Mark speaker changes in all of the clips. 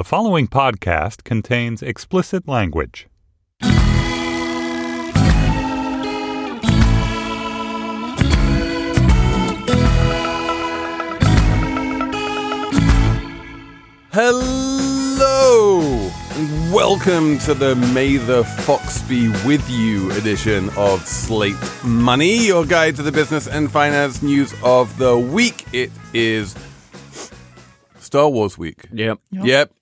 Speaker 1: The following podcast contains explicit language.
Speaker 2: Hello! and Welcome to the May the Fox Be With You edition of Slate Money, your guide to the business and finance news of the week. It is Star Wars week.
Speaker 3: Yep.
Speaker 2: Yep.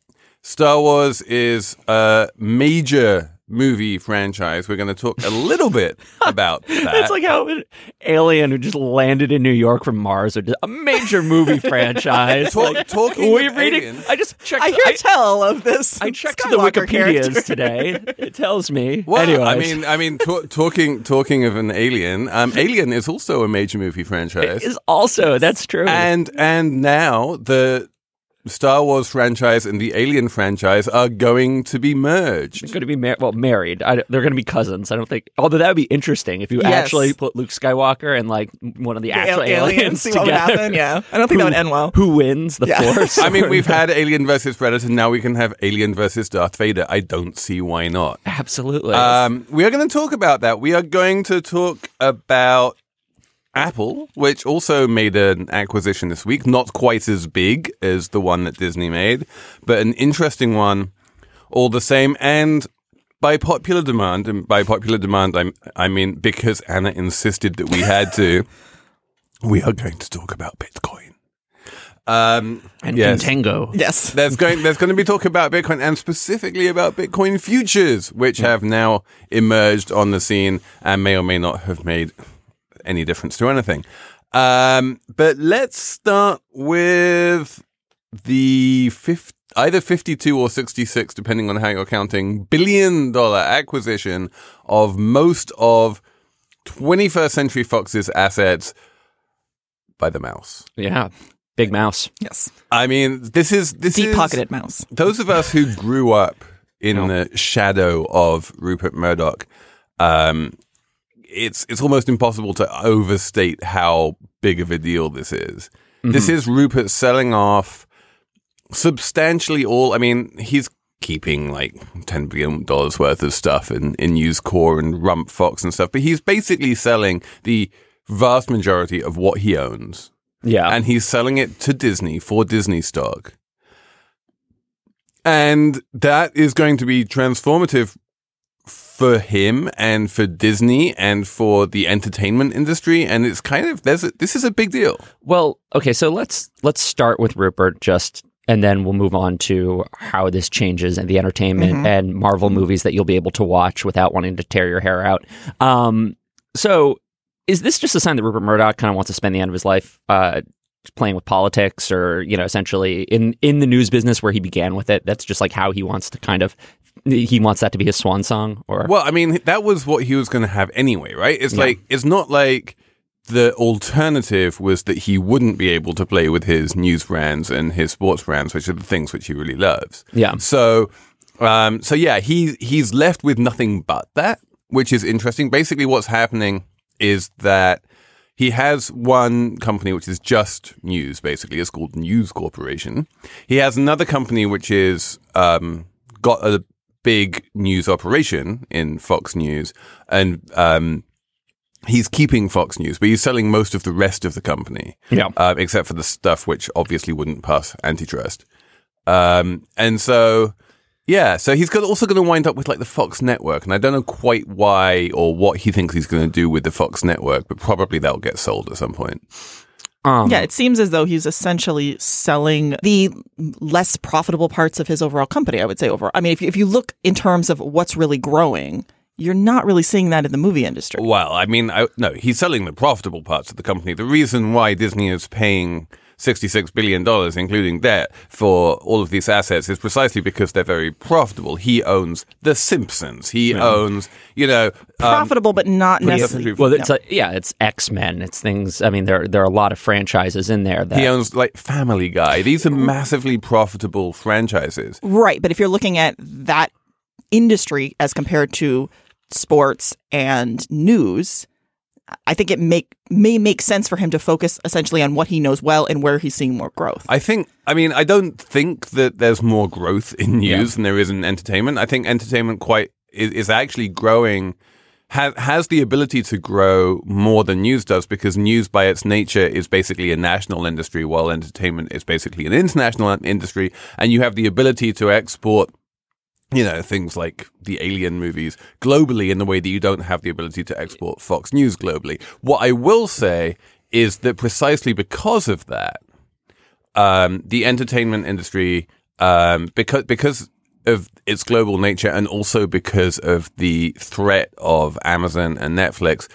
Speaker 2: Star Wars is a major movie franchise. We're going to talk a little bit about that.
Speaker 3: It's like how an alien who just landed in New York from Mars or just a major movie franchise.
Speaker 2: Talk-
Speaker 3: like,
Speaker 2: talking
Speaker 3: we
Speaker 2: of
Speaker 3: reading.
Speaker 2: aliens-
Speaker 3: I just checked.
Speaker 4: I hear
Speaker 3: I,
Speaker 4: tell of this.
Speaker 3: I checked the
Speaker 4: Skywalker
Speaker 3: Wikipedia's
Speaker 4: character.
Speaker 3: today. It tells me.
Speaker 2: Well,
Speaker 3: Anyways.
Speaker 2: I mean, I mean, ta- talking talking of an alien, um, Alien is also a major movie franchise.
Speaker 3: is also that's true.
Speaker 2: and and now the Star Wars franchise and the Alien franchise are going to be merged.
Speaker 3: They're going to be mar- well married. I, they're going to be cousins. I don't think. Although that would be interesting if you
Speaker 4: Yes.
Speaker 3: actually put Luke Skywalker and like one of the,
Speaker 4: The
Speaker 3: actual
Speaker 4: al-
Speaker 3: aliens
Speaker 4: See what would
Speaker 3: together.
Speaker 4: happen? Yeah, I don't think that would end well.
Speaker 3: Who wins the
Speaker 4: Yeah.
Speaker 3: Force?
Speaker 2: I mean, we've had Alien versus Predator. And now we can have Alien versus Darth Vader. I don't see why not.
Speaker 3: absolutely.
Speaker 2: Um, we are going to talk about that. We are going to talk about Apple, which also made an acquisition this week, not quite as big as the one that Disney made, but an interesting one all the same. And by popular demand, and by popular demand, I'm, I mean because Anna insisted that we had to, we are going to talk about Bitcoin. Um,
Speaker 3: and
Speaker 2: yes.
Speaker 3: Contango.
Speaker 4: Yes.
Speaker 2: There's going there's going to be talk about Bitcoin and specifically about Bitcoin futures, which have now emerged on the scene and may or may not have made any difference to anything. Um, but let's start with the fifth, either 52 or 66, depending on how you're counting, billion dollar acquisition of most of 21st Century Fox's assets by the mouse.
Speaker 3: Yeah. Big mouse.
Speaker 4: Yes.
Speaker 2: I mean, this is this
Speaker 4: Deep
Speaker 2: is
Speaker 4: pocketed mouse.
Speaker 2: those of us who grew up in the shadow of Rupert Murdoch, um, it's it's almost impossible to overstate how big of a deal this is. This mm-hmm. is Rupert selling off substantially all. I mean, he's keeping like ten billion dollars worth of stuff in in News Corp and Rump Fox and stuff, but he's basically selling the vast majority of what he owns
Speaker 3: Yeah.
Speaker 2: and he's selling it to Disney for Disney stock. And that is going to be transformative for him and for Disney and for the entertainment industry. And it's kind of there's a, this is a big deal.
Speaker 3: Well, okay, so let's let's start with Rupert just and then we'll move on to how this changes and the entertainment and Marvel movies that you'll be able to watch without wanting to tear your hair out. Um, so is this just a sign that Rupert Murdoch kind of wants to spend the end of his life uh, playing with politics or, you know, essentially in in the news business where he began with it? That's just like how he wants to kind of he wants that to be his swan song or
Speaker 2: Well, I mean, that was what he was going to have anyway, right? It's like it's not like the alternative was that he wouldn't be able to play with his news brands and his sports brands, which are the things which he really loves.
Speaker 3: Yeah.
Speaker 2: So, um, so yeah, he he's left with nothing but that, which is interesting. Basically, what's happening is that he has one company which is just news. Basically, it's called News Corporation. He has another company which is um, got a big news operation in Fox News, and um, he's keeping Fox News, but he's selling most of the rest of the company
Speaker 3: Yeah.
Speaker 2: uh, except for the stuff which obviously wouldn't pass antitrust. Um, and so, yeah, so he's also going to wind up with like the Fox network, and I don't know quite why or what he thinks he's going to do with the Fox network, but probably that'll get sold at some point.
Speaker 3: Um,
Speaker 4: Yeah, it seems as though he's essentially selling the less profitable parts of his overall company. I would say overall. I mean, if you, if you look in terms of what's really growing, you're not really seeing that in the movie industry.
Speaker 2: Well, I mean, I, no, he's selling the profitable parts of the company. The reason why Disney is paying $66 billion, including debt, for all of these assets is precisely because they're very profitable. He owns The Simpsons. He owns, you know, um,
Speaker 4: Profitable, but not necessarily.
Speaker 3: Well, it's like yeah, it's X Men. It's things. I mean, there there are a lot of franchises in there that
Speaker 2: he owns like Family Guy. These are massively profitable franchises.
Speaker 4: Right, but if you're looking at that industry as compared to sports and news, I think it make may make sense for him to focus essentially on what he knows well and where he's seeing more growth.
Speaker 2: I think, I mean, I don't think that there's more growth in news than there is in entertainment. I think entertainment quite is, is actually growing, has, has the ability to grow more than news does because news by its nature is basically a national industry while entertainment is basically an international industry. And you have the ability to export you know, things like the Alien movies globally in the way that you don't have the ability to export Fox News globally. What I will say is that precisely because of that, um, the entertainment industry, um, because because of its global nature, and also because of the threat of Amazon and Netflix,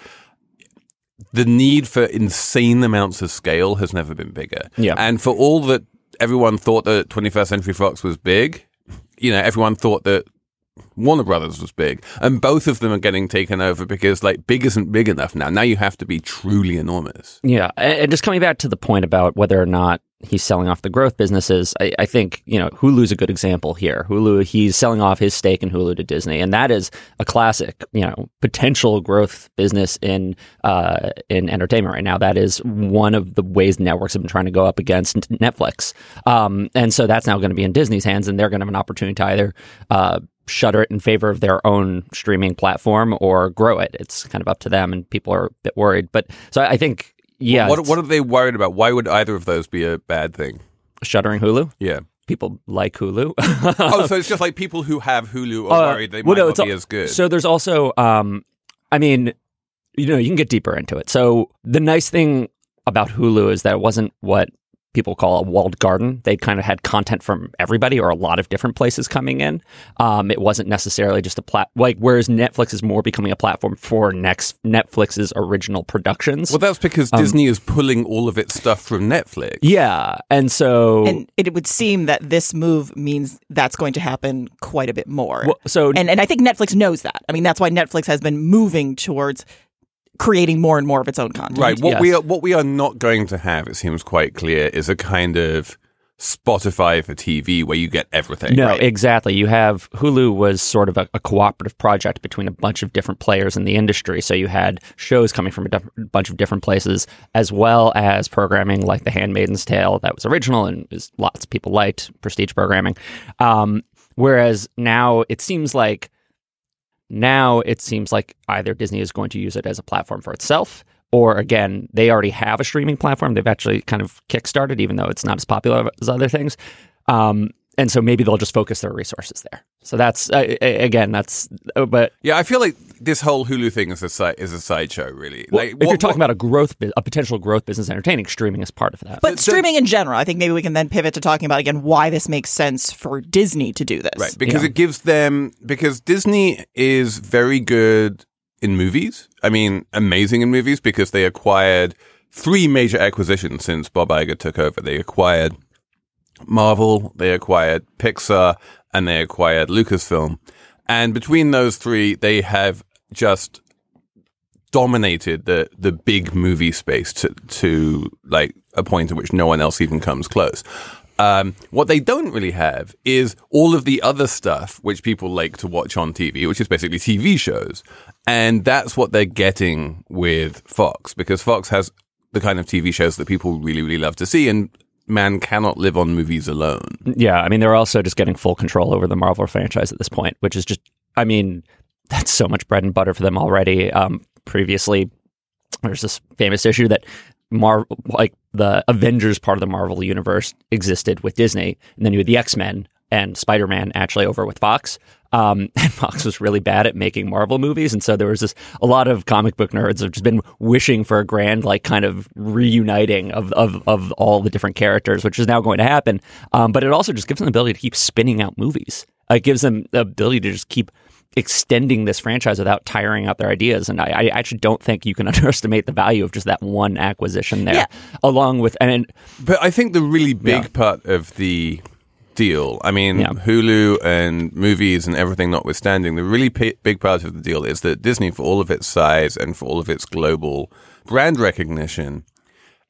Speaker 2: the need for insane amounts of scale has never been bigger.
Speaker 3: Yeah.
Speaker 2: and for all that everyone thought that 21st Century Fox was big, you know, everyone thought that Warner Brothers was big, and both of them are getting taken over because like big isn't big enough now. Now you have to be truly enormous.
Speaker 3: Yeah, and just coming back to the point about whether or not he's selling off the growth businesses, I, I think you know Hulu's a good example here. Hulu, he's selling off his stake in Hulu to Disney, and that is a classic, you know, potential growth business in uh, in entertainment right now. That is one of the ways networks have been trying to go up against Netflix, um, and so that's now going to be in Disney's hands, and they're going to have an opportunity to either. Uh, shutter it in favor of their own streaming platform or grow it. It's kind of up to them, and people are a bit worried. But so I think, yeah,
Speaker 2: What what are they worried about? Why would either of those be a bad thing?
Speaker 3: shuttering Hulu.
Speaker 2: Yeah.
Speaker 3: People like Hulu.
Speaker 2: oh, so it's just like people who have Hulu are
Speaker 3: Uh,
Speaker 2: worried they
Speaker 3: well,
Speaker 2: might
Speaker 3: no,
Speaker 2: not
Speaker 3: it's
Speaker 2: be
Speaker 3: al-
Speaker 2: as good.
Speaker 3: So there's also, um, I mean, you know, you can get deeper into it. So the nice thing about Hulu is that it wasn't what people call a walled garden. They kind of had content from everybody or a lot of different places coming in. Um, it wasn't necessarily just a plat like whereas Netflix is more becoming a platform for next Netflix's original productions.
Speaker 2: well, that's because
Speaker 3: Um,
Speaker 2: Disney is pulling all of its stuff from Netflix.
Speaker 3: yeah, and so
Speaker 4: and it would seem that this move means that's going to happen quite a bit more.
Speaker 3: Well, so
Speaker 4: and and I think Netflix knows that. I mean, that's why Netflix has been moving towards creating more and more of its own content.
Speaker 2: Right. What
Speaker 3: Yes.
Speaker 2: we are what we are not going to have, it seems quite clear, is a kind of Spotify for TV where you get everything.
Speaker 3: No,
Speaker 2: right?
Speaker 3: exactly. You have Hulu was sort of a, a cooperative project between a bunch of different players in the industry. So you had shows coming from a diff- bunch of different places, as well as programming like The Handmaid's Tale that was original and is lots of people liked prestige programming. Um, whereas now it seems like now it seems like either Disney is going to use it as a platform for itself. Or again, they already have a streaming platform. They've actually kind of kickstarted, even though it's not as popular as other things. Um, and so maybe they'll just focus their resources there. So that's uh, again, that's. uh, But
Speaker 2: Yeah, I feel like this whole Hulu thing is a si- is a sideshow, really.
Speaker 3: well,
Speaker 2: like,
Speaker 3: if you're talking about a growth, a potential growth business entertaining, streaming is part of that.
Speaker 4: But streaming in general, I think maybe we can then pivot to talking about again why this makes sense for Disney to do this.
Speaker 2: Right, because
Speaker 3: Yeah.
Speaker 2: it gives them because Disney is very good in movies. I mean, amazing in movies because they acquired three major acquisitions since Bob Iger took over. They acquired Marvel, they acquired Pixar, and they acquired Lucasfilm. And between those three, they have just dominated the the big movie space to to like a point at which no one else even comes close. Um, what they don't really have is all of the other stuff which people like to watch on TV, which is basically TV shows, and that's what they're getting with Fox because Fox has the kind of TV shows that people really really love to see, and man cannot live on movies alone.
Speaker 3: yeah, I mean, they're also just getting full control over the Marvel franchise at this point, which is just, I mean, that's so much bread and butter for them already. Um, previously, there's this famous issue that Mar like the Avengers part of the Marvel universe existed with Disney, and then you had the X Men and Spider Man actually over with Fox. Um, and Fox was really bad at making Marvel movies, and so there was this a lot of comic book nerds have just been wishing for a grand like kind of reuniting of of, of all the different characters, which is now going to happen. Um, but it also just gives them the ability to keep spinning out movies. It gives them the ability to just keep extending this franchise without tiring out their ideas. And I, I actually don't think you can underestimate the value of just that one acquisition there,
Speaker 4: Yeah.
Speaker 3: along with and
Speaker 2: But I think the really big
Speaker 3: Yeah.
Speaker 2: part of the deal, I mean,
Speaker 3: Yeah.
Speaker 2: Hulu and movies and everything notwithstanding, the really p- big part of the deal is that Disney, for all of its size and for all of its global brand recognition,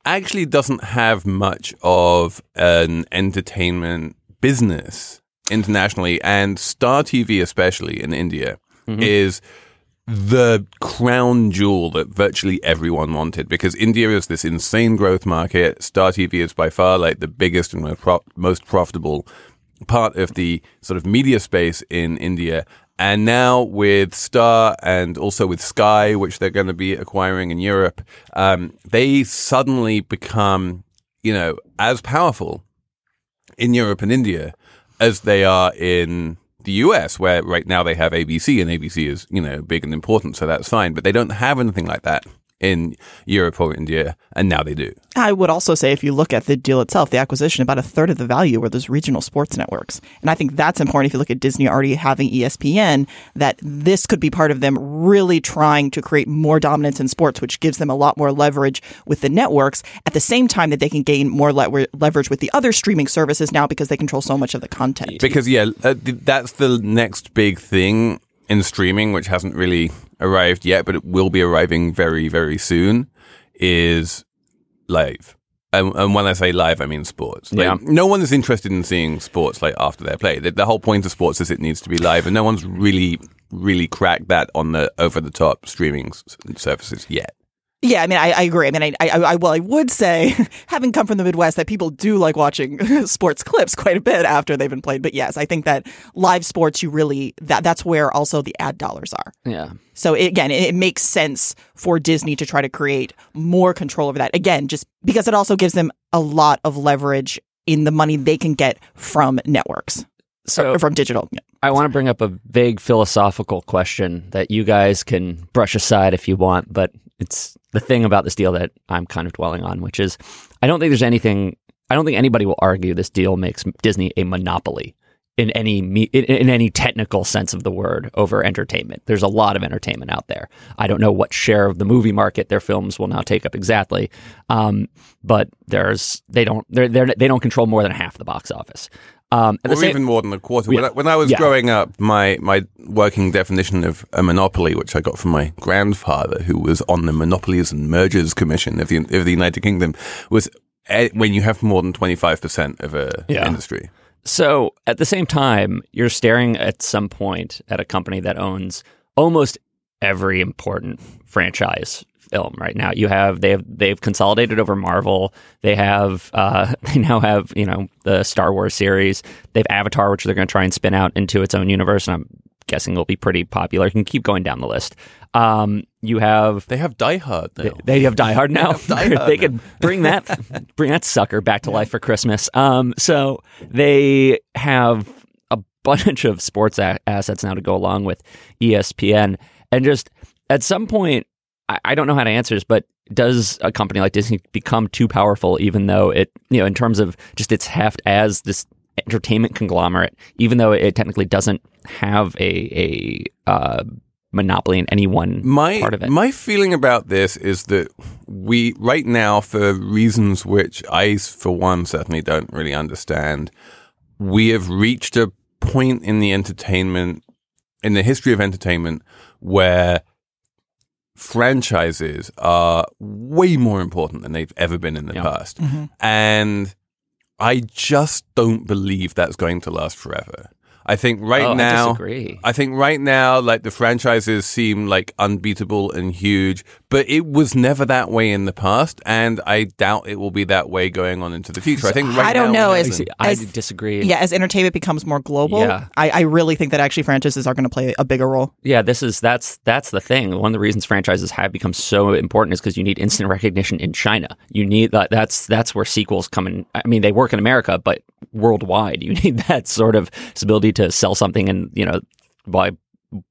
Speaker 2: actually doesn't have much of an entertainment business internationally. And Star TV, especially in India, mm-hmm. is the crown jewel that virtually everyone wanted because India is this insane growth market. Star TV is by far like the biggest and most, pro- most profitable part of the sort of media space in India. And now with Star and also with Sky, which they're going to be acquiring in Europe, um, they suddenly become, you know, as powerful in Europe and India as they are in the US, where right now they have ABC and ABC is, you know, big and important, so that's fine. But they don't have anything like that in Europe or India, and now they do.
Speaker 4: I would also say if you look at the deal itself, the acquisition, about a third of the value were those regional sports networks. And I think that's important if you look at Disney already having ESPN, that this could be part of them really trying to create more dominance in sports, which gives them a lot more leverage with the networks at the same time that they can gain more le- leverage with the other streaming services now because they control so much of the content.
Speaker 2: Because yeah, uh, th- that's the next big thing in streaming, which hasn't really arrived yet, but it will be arriving very, very soon. Is live. And, and when I say live, I mean sports. Like,
Speaker 3: Yeah.
Speaker 2: No one is interested in seeing sports like after they're played. The, the whole point of sports is it needs to be live, and no one's really, really cracked that on the over the top streaming s- services yet.
Speaker 4: Yeah, I mean, I, I agree. I mean, I, I, I, well, I would say, having come from the Midwest, that people do like watching sports clips quite a bit after they've been played. But yes, I think that live sports, you really that that's where also the ad dollars are.
Speaker 3: Yeah.
Speaker 4: So it, again, it, it makes sense for Disney to try to create more control over that. Again, just because it also gives them a lot of leverage in the money they can get from networks
Speaker 3: So
Speaker 4: from digital. Yeah.
Speaker 3: I want to bring up a vague philosophical question that you guys can brush aside if you want, but it's the thing about this deal that I'm kind of dwelling on, which is I don't think there's anything. I don't think anybody will argue this deal makes Disney a monopoly in any me- in, in any technical sense of the word over entertainment. There's a lot of entertainment out there. I don't know what share of the movie market their films will now take up exactly, um, but there's they don't they're, they're, they don't control more than half the box office. Um,
Speaker 2: or
Speaker 3: same-
Speaker 2: even more than a quarter. When, I, when I was
Speaker 3: Yeah.
Speaker 2: growing up, my my working definition of a monopoly, which I got from my grandfather, who was on the Monopolies and Mergers Commission of the of the United Kingdom, was eh, when you have more than twenty five percent of a
Speaker 3: Yeah.
Speaker 2: industry.
Speaker 3: So at the same time, you're staring at some point at a company that owns almost every important franchise film right now. You have they have they've consolidated over Marvel. They have uh, they now have you know the Star Wars series. They have Avatar, which they're going to try and spin out into its own universe, and I'm guessing will be pretty popular. You can keep going down the list. Um, you have
Speaker 2: They have Die Hard now.
Speaker 3: they have Die Hard now.
Speaker 2: Die Hard
Speaker 3: they could bring that bring that sucker back to life for Christmas. Um, so they have a bunch of sports a- assets now to go along with ESPN, and just at some point, I, I don't know how to answer this, but does a company like Disney become too powerful, even though it, you know, in terms of just its heft as this entertainment conglomerate, even though it technically doesn't have a a uh, monopoly in any one
Speaker 2: My
Speaker 3: part of it?
Speaker 2: my feeling about this is that we right now, for reasons which I, for one, certainly don't really understand, we have reached a point in the entertainment, in the history of entertainment, where franchises are way more important than they've ever been in the
Speaker 3: Yeah.
Speaker 2: past, mm-hmm. and I just don't believe that's going to last forever. I think right
Speaker 3: Oh, I
Speaker 2: now,
Speaker 3: disagree.
Speaker 2: I think right now, like the franchises seem like unbeatable and huge, but it was never that way in the past, and I doubt it will be that way going on into the future. I think right
Speaker 4: I don't
Speaker 2: now
Speaker 4: know, as-
Speaker 3: I
Speaker 4: as-
Speaker 3: disagree.
Speaker 4: Yeah, as entertainment becomes more global,
Speaker 3: Yeah.
Speaker 4: I, I really think that actually franchises are going to play a bigger role.
Speaker 3: Yeah, this is that's that's the thing. One of the reasons franchises have become so important is because you need instant recognition in China. You need that. That's that's where sequels come in. I mean, they work in America, but worldwide, you need that sort of ability to sell something, and you know, by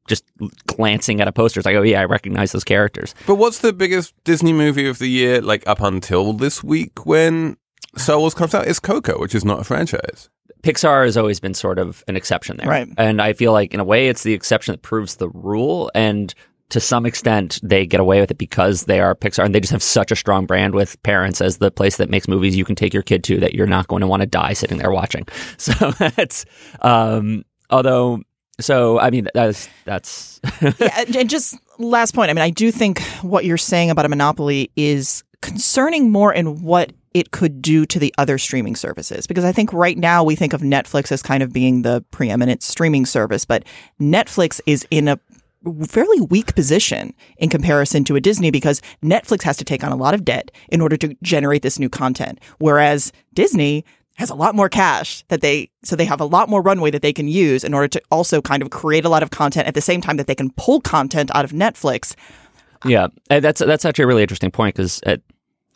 Speaker 3: just glancing at a poster, it's like, oh yeah, I recognize those characters.
Speaker 2: But what's the biggest Disney movie of the year, like up until this week when Star Wars comes out? It's Coco, which is not a franchise.
Speaker 3: Pixar has always been sort of an exception there.
Speaker 4: Right.
Speaker 3: And I feel like in a way it's the exception that proves the rule and to some extent they get away with it because they are Pixar and they just have such a strong brand with parents as the place that makes movies you can take your kid to that you're not going to want to die sitting there watching. So that's um although so I mean that's that's
Speaker 4: yeah, and- and just last point. I mean, I do think what you're saying about a monopoly is concerning more in what it could do to the other streaming services. Because I think right now we think of Netflix as kind of being the preeminent streaming service, but Netflix is in a fairly weak position in comparison to a Disney because Netflix has to take on a lot of debt in order to generate this new content. Whereas Disney has a lot more cash that they, so they have a lot more runway that they can use in order to also kind of create a lot of content at the same time that they can pull content out of Netflix.
Speaker 3: Yeah, uh, that's that's actually a really interesting point because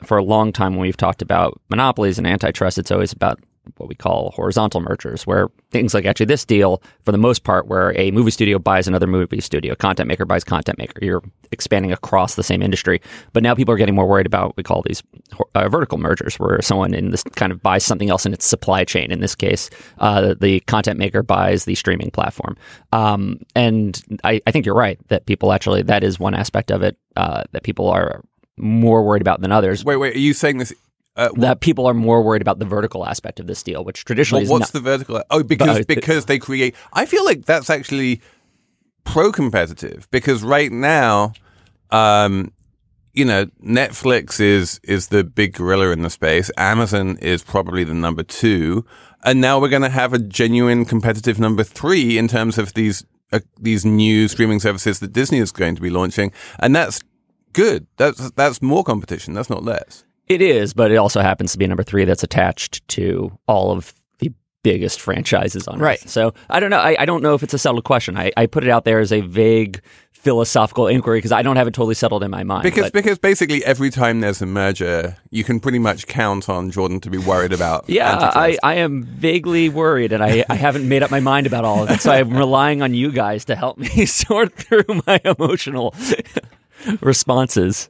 Speaker 3: for a long time when we've talked about monopolies and antitrust, it's always about what we call horizontal mergers, where things like actually this deal, for the most part, where a movie studio buys another movie studio, content maker buys content maker, you're expanding across the same industry. But now people are getting more worried about what we call these uh, vertical mergers, where someone in this kind of buys something else in its supply chain. In this case, uh, the content maker buys the streaming platform. Um, and I, I, think you're right that people actually that is one aspect of it uh, that people are more worried about than others.
Speaker 2: Wait, wait, are you saying this?
Speaker 3: Uh, that people are more worried about the vertical aspect of this deal, which traditionally
Speaker 2: well,
Speaker 3: what's
Speaker 2: not, the vertical? Oh, because but, because they create. I feel like that's actually pro-competitive because right now, um, you know, Netflix is is the big gorilla in the space. Amazon is probably the number two, and now we're going to have a genuine competitive number three in terms of these uh, these new streaming services that Disney is going to be launching, and that's good. That's that's more competition. That's not less.
Speaker 3: It is, but it also happens to be number three that's attached to all of the biggest franchises on
Speaker 4: right.
Speaker 3: Earth. So I don't know. I, I don't know if it's a settled question. I, I put it out there as a vague philosophical inquiry because I don't have it totally settled in my mind.
Speaker 2: Because
Speaker 3: but.
Speaker 2: because basically every time there's a merger, you can pretty much count on Jordan to be worried about.
Speaker 3: Yeah, I, I am vaguely worried, and I, I haven't made up my mind about all of it. So I'm relying on you guys to help me sort through my emotional responses.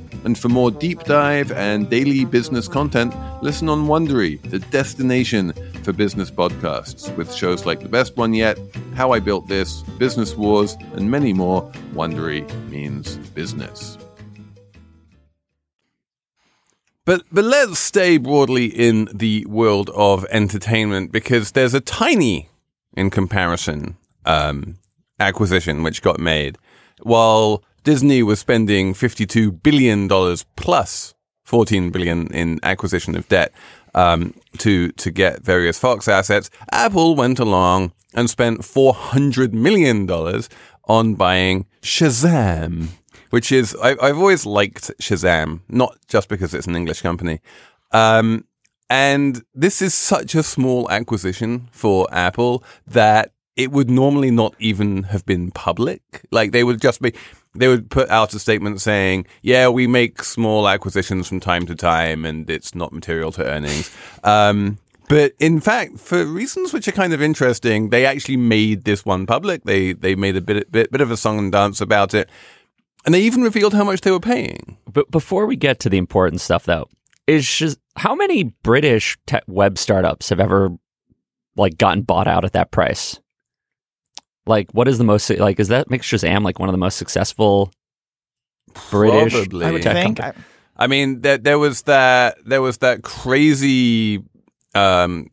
Speaker 2: And for more deep dive and daily business content, listen on Wondery, the destination for business podcasts, with shows like The Best One Yet, How I Built This, Business Wars, and many more. Wondery means business. But but let's stay broadly in the world of entertainment because there's a tiny, in comparison, um, acquisition which got made. While Disney was spending $52 billion plus 14 billion in acquisition of debt um, to to get various Fox assets. Apple went along and spent 400 million dollars on buying Shazam, which is I, have always liked Shazam, not just because it's an English company. Um, and this is such a small acquisition for Apple that it would normally not even have been public. Like they would just be they would put out a statement saying, "Yeah, we make small acquisitions from time to time, and it's not material to earnings." Um, but in fact, for reasons which are kind of interesting, they actually made this one public. They they made a bit bit bit of a song and dance about it, and they even revealed how much they were paying.
Speaker 3: But before we get to the important stuff, though, is Shaz- how many British tech web startups have ever like gotten bought out at that price? Like, what is the most like? Is that makes Shazam like one of the most successful British?
Speaker 2: Probably.
Speaker 4: I would think. I,
Speaker 2: I mean, there, there was that there was that crazy um,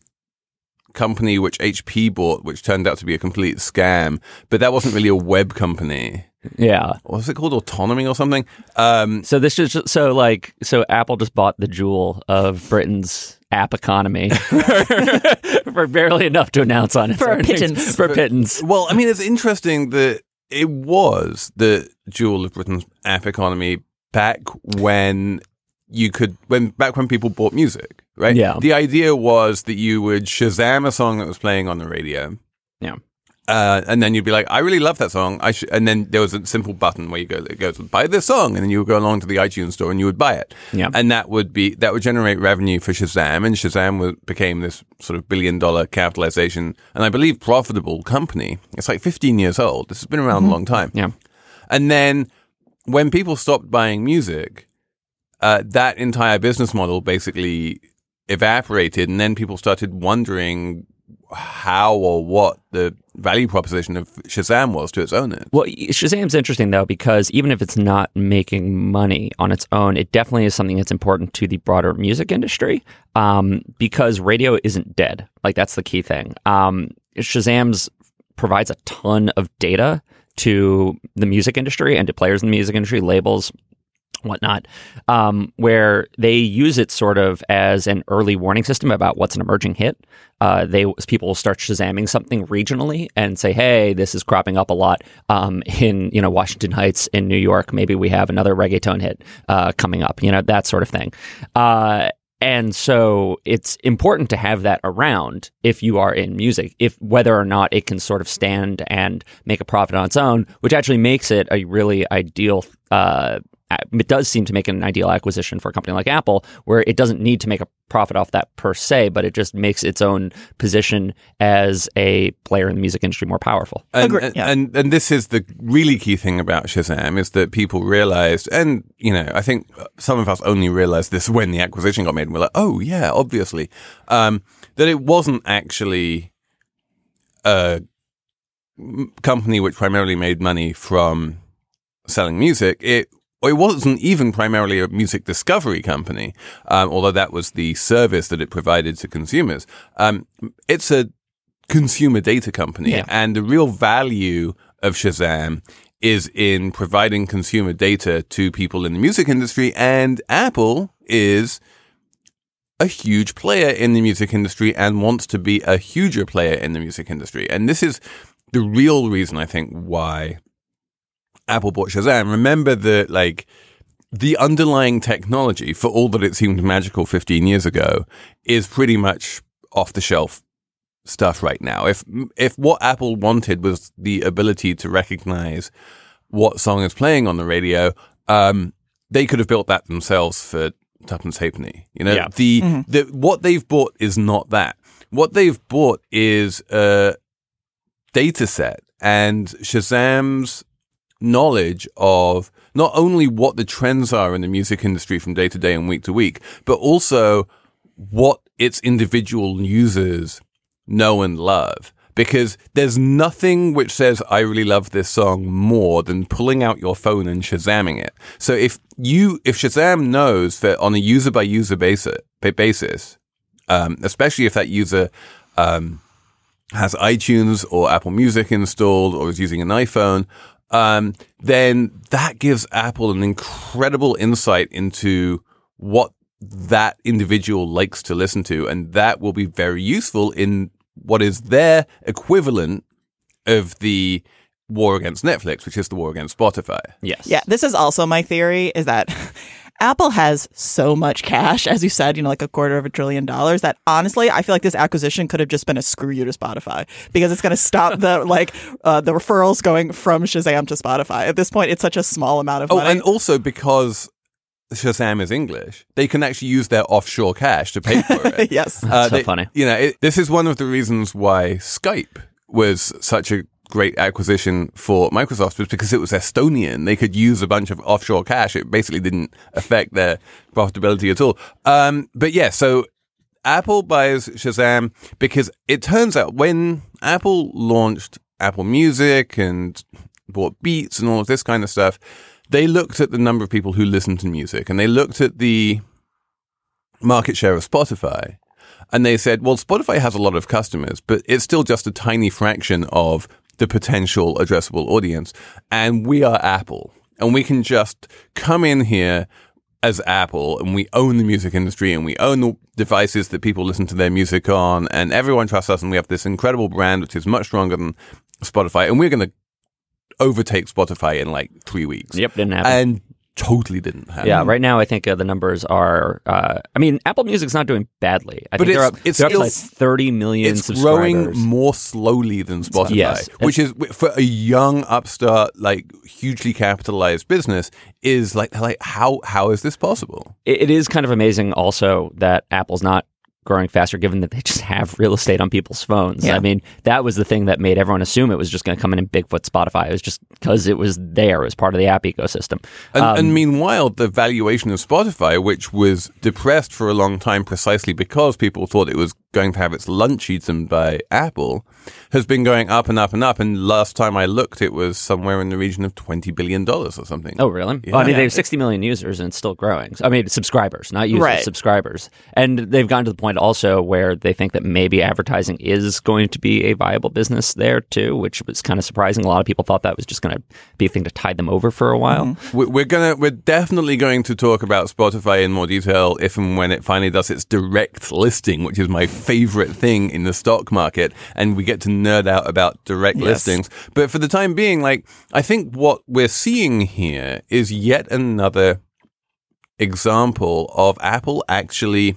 Speaker 2: company which HP bought, which turned out to be a complete scam. But that wasn't really a web company.
Speaker 3: Yeah.
Speaker 2: What was it called? Autonomy or something? Um,
Speaker 3: so this is just, so like so Apple just bought the jewel of Britain's app economy for, for barely enough to announce on its
Speaker 4: For a
Speaker 3: earnings.
Speaker 4: pittance.
Speaker 3: For pittance.
Speaker 2: Uh, well, I mean, it's interesting that it was the jewel of Britain's app economy back when you could when back when people bought music, right?
Speaker 3: Yeah.
Speaker 2: The idea was that you would Shazam a song that was playing on the radio.
Speaker 3: Yeah.
Speaker 2: Uh, and then you'd be like, I really love that song. I should, and then there was a simple button where you go, it goes, buy this song. And then you would go along to the iTunes store and you would buy it.
Speaker 3: Yeah.
Speaker 2: And that would be, that would generate revenue for Shazam. And Shazam was, became this sort of billion dollar capitalization and I believe profitable company. It's like 15 years old. This has been around a long time.
Speaker 3: Yeah.
Speaker 2: And then when people stopped buying music, uh, that entire business model basically evaporated. And then people started wondering how or what the value proposition of Shazam was to its owners.
Speaker 3: Well, Shazam's interesting though because even if it's not making money on its own, it definitely is something that's important to the broader music industry. Um, because radio isn't dead. Like that's the key thing. Um, Shazam's provides a ton of data to the music industry and to players in the music industry, labels, whatnot, um, where they use it sort of as an early warning system about what's an emerging hit. Uh, they people will start shazamming something regionally and say, "Hey, this is cropping up a lot um, in you know Washington Heights in New York. Maybe we have another reggaeton hit uh, coming up. You know that sort of thing." Uh, and so it's important to have that around if you are in music, if whether or not it can sort of stand and make a profit on its own, which actually makes it a really ideal uh, it does seem to make an ideal acquisition for a company like Apple, where it doesn't need to make a profit off that per se, but it just makes its own position as a player in the music industry more powerful.
Speaker 2: And,
Speaker 4: Agree,
Speaker 2: and,
Speaker 4: yeah.
Speaker 2: and and this is the really key thing about Shazam is that people realized, and you know, I think some of us only realized this when the acquisition got made, and we're like, oh yeah, obviously, um, that it wasn't actually a company which primarily made money from selling music. It it wasn't even primarily a music discovery company, um, although that was the service that it provided to consumers. Um, it's a consumer data company,
Speaker 3: Yeah.
Speaker 2: and the real value of Shazam is in providing consumer data to people in the music industry, and Apple is a huge player in the music industry and wants to be a huger player in the music industry. And this is the real reason I think why Apple bought Shazam. Remember that like the underlying technology for all that it seemed magical 15 years ago is pretty much off the shelf stuff right now. If if what Apple wanted was the ability to recognize what song is playing on the radio, um, they could have built that themselves for Tuppence Halfpenny. You know,
Speaker 3: Yeah.
Speaker 2: the, the what they've bought is not that. What they've bought is a data set and Shazam's knowledge of not only what the trends are in the music industry from day to day and week to week, but also what its individual users know and love. Because there's nothing which says, I really love this song more than pulling out your phone and Shazamming it. So if you, if Shazam knows that on a user by user basis, um, especially if that user, um, has iTunes or Apple Music installed or is using an iPhone, um, then that gives Apple an incredible insight into what that individual likes to listen to. And that will be very useful in what is their equivalent of the war against Netflix, which is the war against Spotify.
Speaker 3: Yes.
Speaker 4: Yeah, this is also my theory is that Apple has so much cash, as you said, you know, like a quarter of a trillion dollars, that honestly, I feel like this acquisition could have just been a screw you to Spotify because it's going to stop the like uh, the referrals going from Shazam to Spotify. At this point, it's such a small amount of money.
Speaker 2: Oh,
Speaker 4: money.
Speaker 2: and also because Shazam is English, they can actually use their offshore cash to pay for it.
Speaker 4: yes.
Speaker 2: Uh,
Speaker 3: so
Speaker 2: they-
Speaker 3: funny.
Speaker 2: You know, it, this is one of the reasons why Skype was such a great acquisition for Microsoft was because it was Estonian. They could use a bunch of offshore cash. It basically didn't affect their profitability at all. Um, but yeah, so Apple buys Shazam because it turns out when Apple launched Apple Music and bought Beats and all of this kind of stuff, they looked at the number of people who listen to music and they looked at the market share of Spotify. And they said, well, Spotify has a lot of customers, but it's still just a tiny fraction of the potential addressable audience. And we are Apple. And we can just come in here as Apple and we own the music industry and we own the devices that people listen to their music on. And everyone trusts us. And we have this incredible brand, which is much stronger than Spotify. And we're going to overtake Spotify in like three weeks.
Speaker 3: Yep, didn't happen.
Speaker 2: And totally didn't have.
Speaker 3: Yeah, right now I think uh, the numbers are. Uh, I mean, Apple Music's not doing badly. I
Speaker 2: But
Speaker 3: think they're
Speaker 2: it's-
Speaker 3: up,
Speaker 2: it's
Speaker 3: they're up to like thirty million
Speaker 2: It's
Speaker 3: subscribers.
Speaker 2: growing more slowly than Spotify,
Speaker 3: Yes.
Speaker 2: which is for a young upstart, like hugely capitalized business, is like like how how is this possible?
Speaker 3: it, it is kind of amazing also that Apple's not growing faster given that they just have real estate on people's phones.
Speaker 4: Yeah.
Speaker 3: I mean, that was the thing that made everyone assume it was just going to come in in Bigfoot Spotify. It was just because it was there as part of the app ecosystem.
Speaker 2: And,
Speaker 3: Um,
Speaker 2: and meanwhile, the valuation of Spotify, which was depressed for a long time precisely because people thought it was going to have its lunch eaten by Apple, has been going up and up and up. And last time I looked, it was somewhere in the region of $20 billion or something.
Speaker 3: Oh, really?
Speaker 2: Yeah.
Speaker 3: Well, I mean, they have 60 million users and it's still growing. I mean, subscribers, not users,
Speaker 4: Right.
Speaker 3: subscribers. And they've gotten to the point also where they think that maybe advertising is going to be a viable business there too, which was kind of surprising. A lot of people thought that was just going to be a thing to tide them over for a while.
Speaker 4: Mm-hmm.
Speaker 2: We- We're gonna, we're definitely going to talk about Spotify in more detail if and when it finally does its direct listing, which is my favorite thing in the stock market, and we get to nerd out about direct
Speaker 4: Yes.
Speaker 2: listings. But for the time being, like I think what we're seeing here is yet another example of Apple actually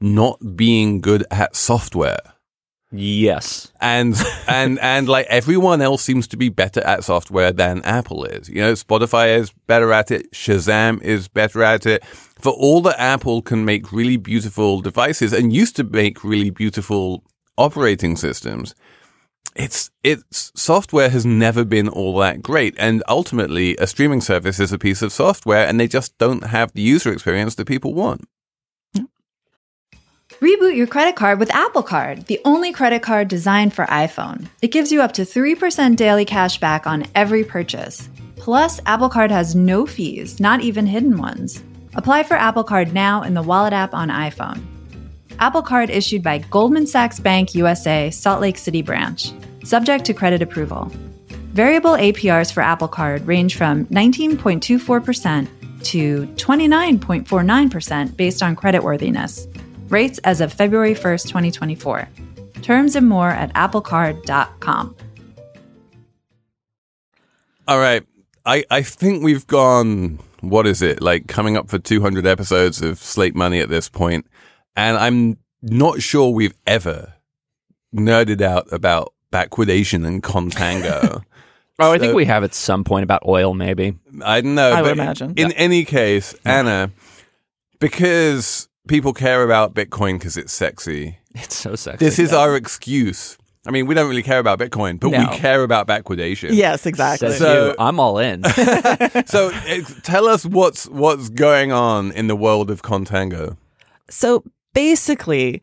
Speaker 2: not being good at software
Speaker 3: Yes.
Speaker 2: and and and like everyone else seems to be better at software than Apple is. You know, Spotify is better at it. Shazam is better at it. For all that Apple can make really beautiful devices and used to make really beautiful operating systems, it's it's software has never been all that great. And ultimately, a streaming service is a piece of software, and they just don't have the user experience that people want.
Speaker 5: Reboot your credit card with Apple Card, the only credit card designed for iPhone. It gives you up to 3% daily cash back on every purchase. Plus, Apple Card has no fees, not even hidden ones. Apply for Apple Card now in the Wallet app on iPhone. Apple Card issued by Goldman Sachs Bank USA, Salt Lake City branch. Subject to credit approval. Variable APRs for Apple Card range from 19.24% to 29.49% based on creditworthiness. Rates as of February 1st, 2024. Terms and more at applecard.com.
Speaker 2: All right. I, I think we've gone, what is it, like coming up for 200 episodes of Slate Money at this point, And I'm not sure we've ever nerded out about backwardation and contango.
Speaker 3: Oh, I think we have at some point about oil, maybe.
Speaker 2: I don't know.
Speaker 4: I would imagine.
Speaker 2: In any case, Anna, because people care about Bitcoin because it's sexy,
Speaker 3: It's so sexy.
Speaker 2: this is our excuse. I mean, we don't really care about Bitcoin, but
Speaker 4: No.
Speaker 2: we care about backwardation.
Speaker 4: Yes, exactly.
Speaker 3: Says
Speaker 2: So-
Speaker 3: you. I'm all in.
Speaker 2: So tell us what's what's going on in the world of contango.
Speaker 4: So basically,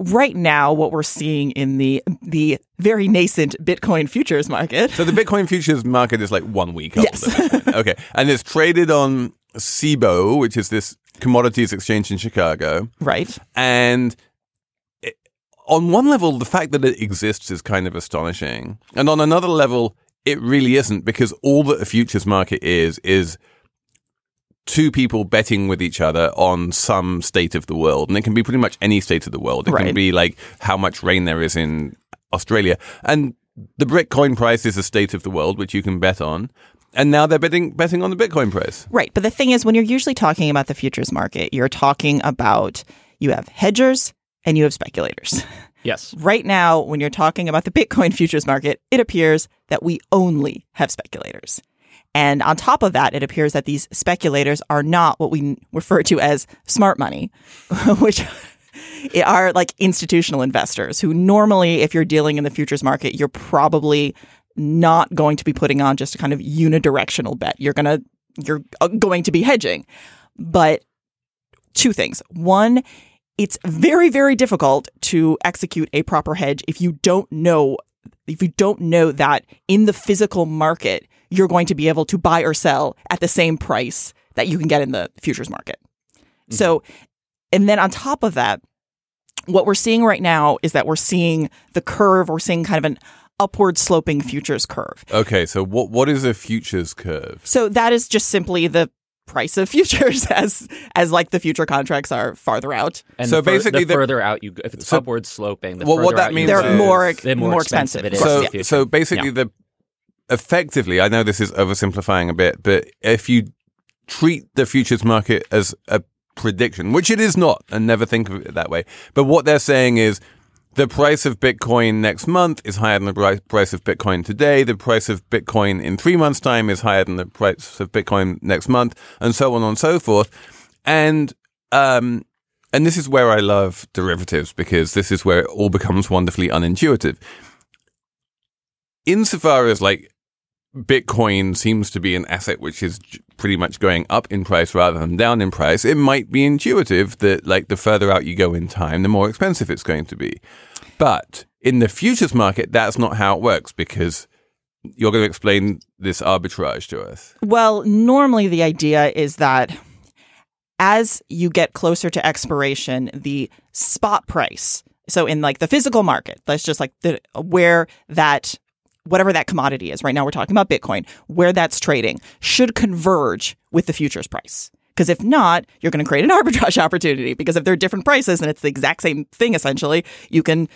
Speaker 4: right now, what we're seeing in the the very nascent Bitcoin futures market.
Speaker 2: So the Bitcoin futures market is like one week old.
Speaker 4: Yes.
Speaker 2: at this point. okay. And it's traded on CBOE, which is this commodities exchange in Chicago.
Speaker 4: Right.
Speaker 2: And it, on one level, the fact that it exists is kind of astonishing. And on another level, it really isn't because all that a futures market is, is two people betting with each other on some state of the world. And it can be pretty much any state of the world. It can be like how much rain there is in Australia. And the Bitcoin price is a state of the world, which you can bet on. And now they're betting betting on the Bitcoin price.
Speaker 4: Right. But the thing is, when you're usually talking about the futures market, you're talking about you have hedgers and you have speculators.
Speaker 3: yes.
Speaker 4: Right now, when you're talking about the Bitcoin futures market, it appears that we only have speculators. And on top of that, it appears that these speculators are not what we refer to as smart money, which are like institutional investors who normally, if you're dealing in the futures market, you're probably not going to be putting on just a kind of unidirectional bet. You're to, you're uh, going to be hedging. But two things. One, it's very, very difficult to execute a proper hedge if you don't know if you don't know that in the physical market you're going to be able to buy or sell at the same price that you can get in the futures market. Mm-hmm. So, and then on top of that, what we're seeing right now is that we're seeing the curve, we're seeing kind of an upward sloping futures curve.
Speaker 2: Okay, so what what is a futures curve?
Speaker 4: So that is just simply the price of futures as as like the future contracts are farther out.
Speaker 3: And
Speaker 2: So
Speaker 3: the fur-
Speaker 2: basically
Speaker 3: the
Speaker 2: the-
Speaker 3: further out you go, if it's
Speaker 2: So-
Speaker 3: upward sloping, the
Speaker 2: Well, what that
Speaker 3: out
Speaker 2: means
Speaker 3: you
Speaker 4: They're
Speaker 2: is-
Speaker 3: go,
Speaker 4: more
Speaker 3: the more,
Speaker 4: more
Speaker 3: expensive,
Speaker 4: expensive,
Speaker 3: it is.
Speaker 2: so
Speaker 4: yeah.
Speaker 2: so basically
Speaker 3: Yeah.
Speaker 2: the effectively i know this is oversimplifying a bit but if you treat the futures market as a prediction, which it is not, and never think of it that way. But what they're saying is the price of Bitcoin next month is higher than the price of Bitcoin today. The price of Bitcoin in three months' time is higher than the price of Bitcoin next month, and so on and so forth. And um, and this is where I love derivatives because this is where it all becomes wonderfully unintuitive. Insofar as like Bitcoin seems to be an asset which is pretty much going up in price rather than down in price, it might be intuitive that like the further out you go in time, the more expensive it's going to be. But in the futures market, that's not how it works because you're going to explain this arbitrage to us.
Speaker 4: Well, normally the idea is that as you get closer to expiration, the spot price, so in like the physical market, that's just like the where that whatever that commodity is. Right now we're talking about Bitcoin, where that's trading should converge with the futures price. Because if not, you're going to create an arbitrage opportunity. Because if they're different prices and it's the exact same thing, essentially, you can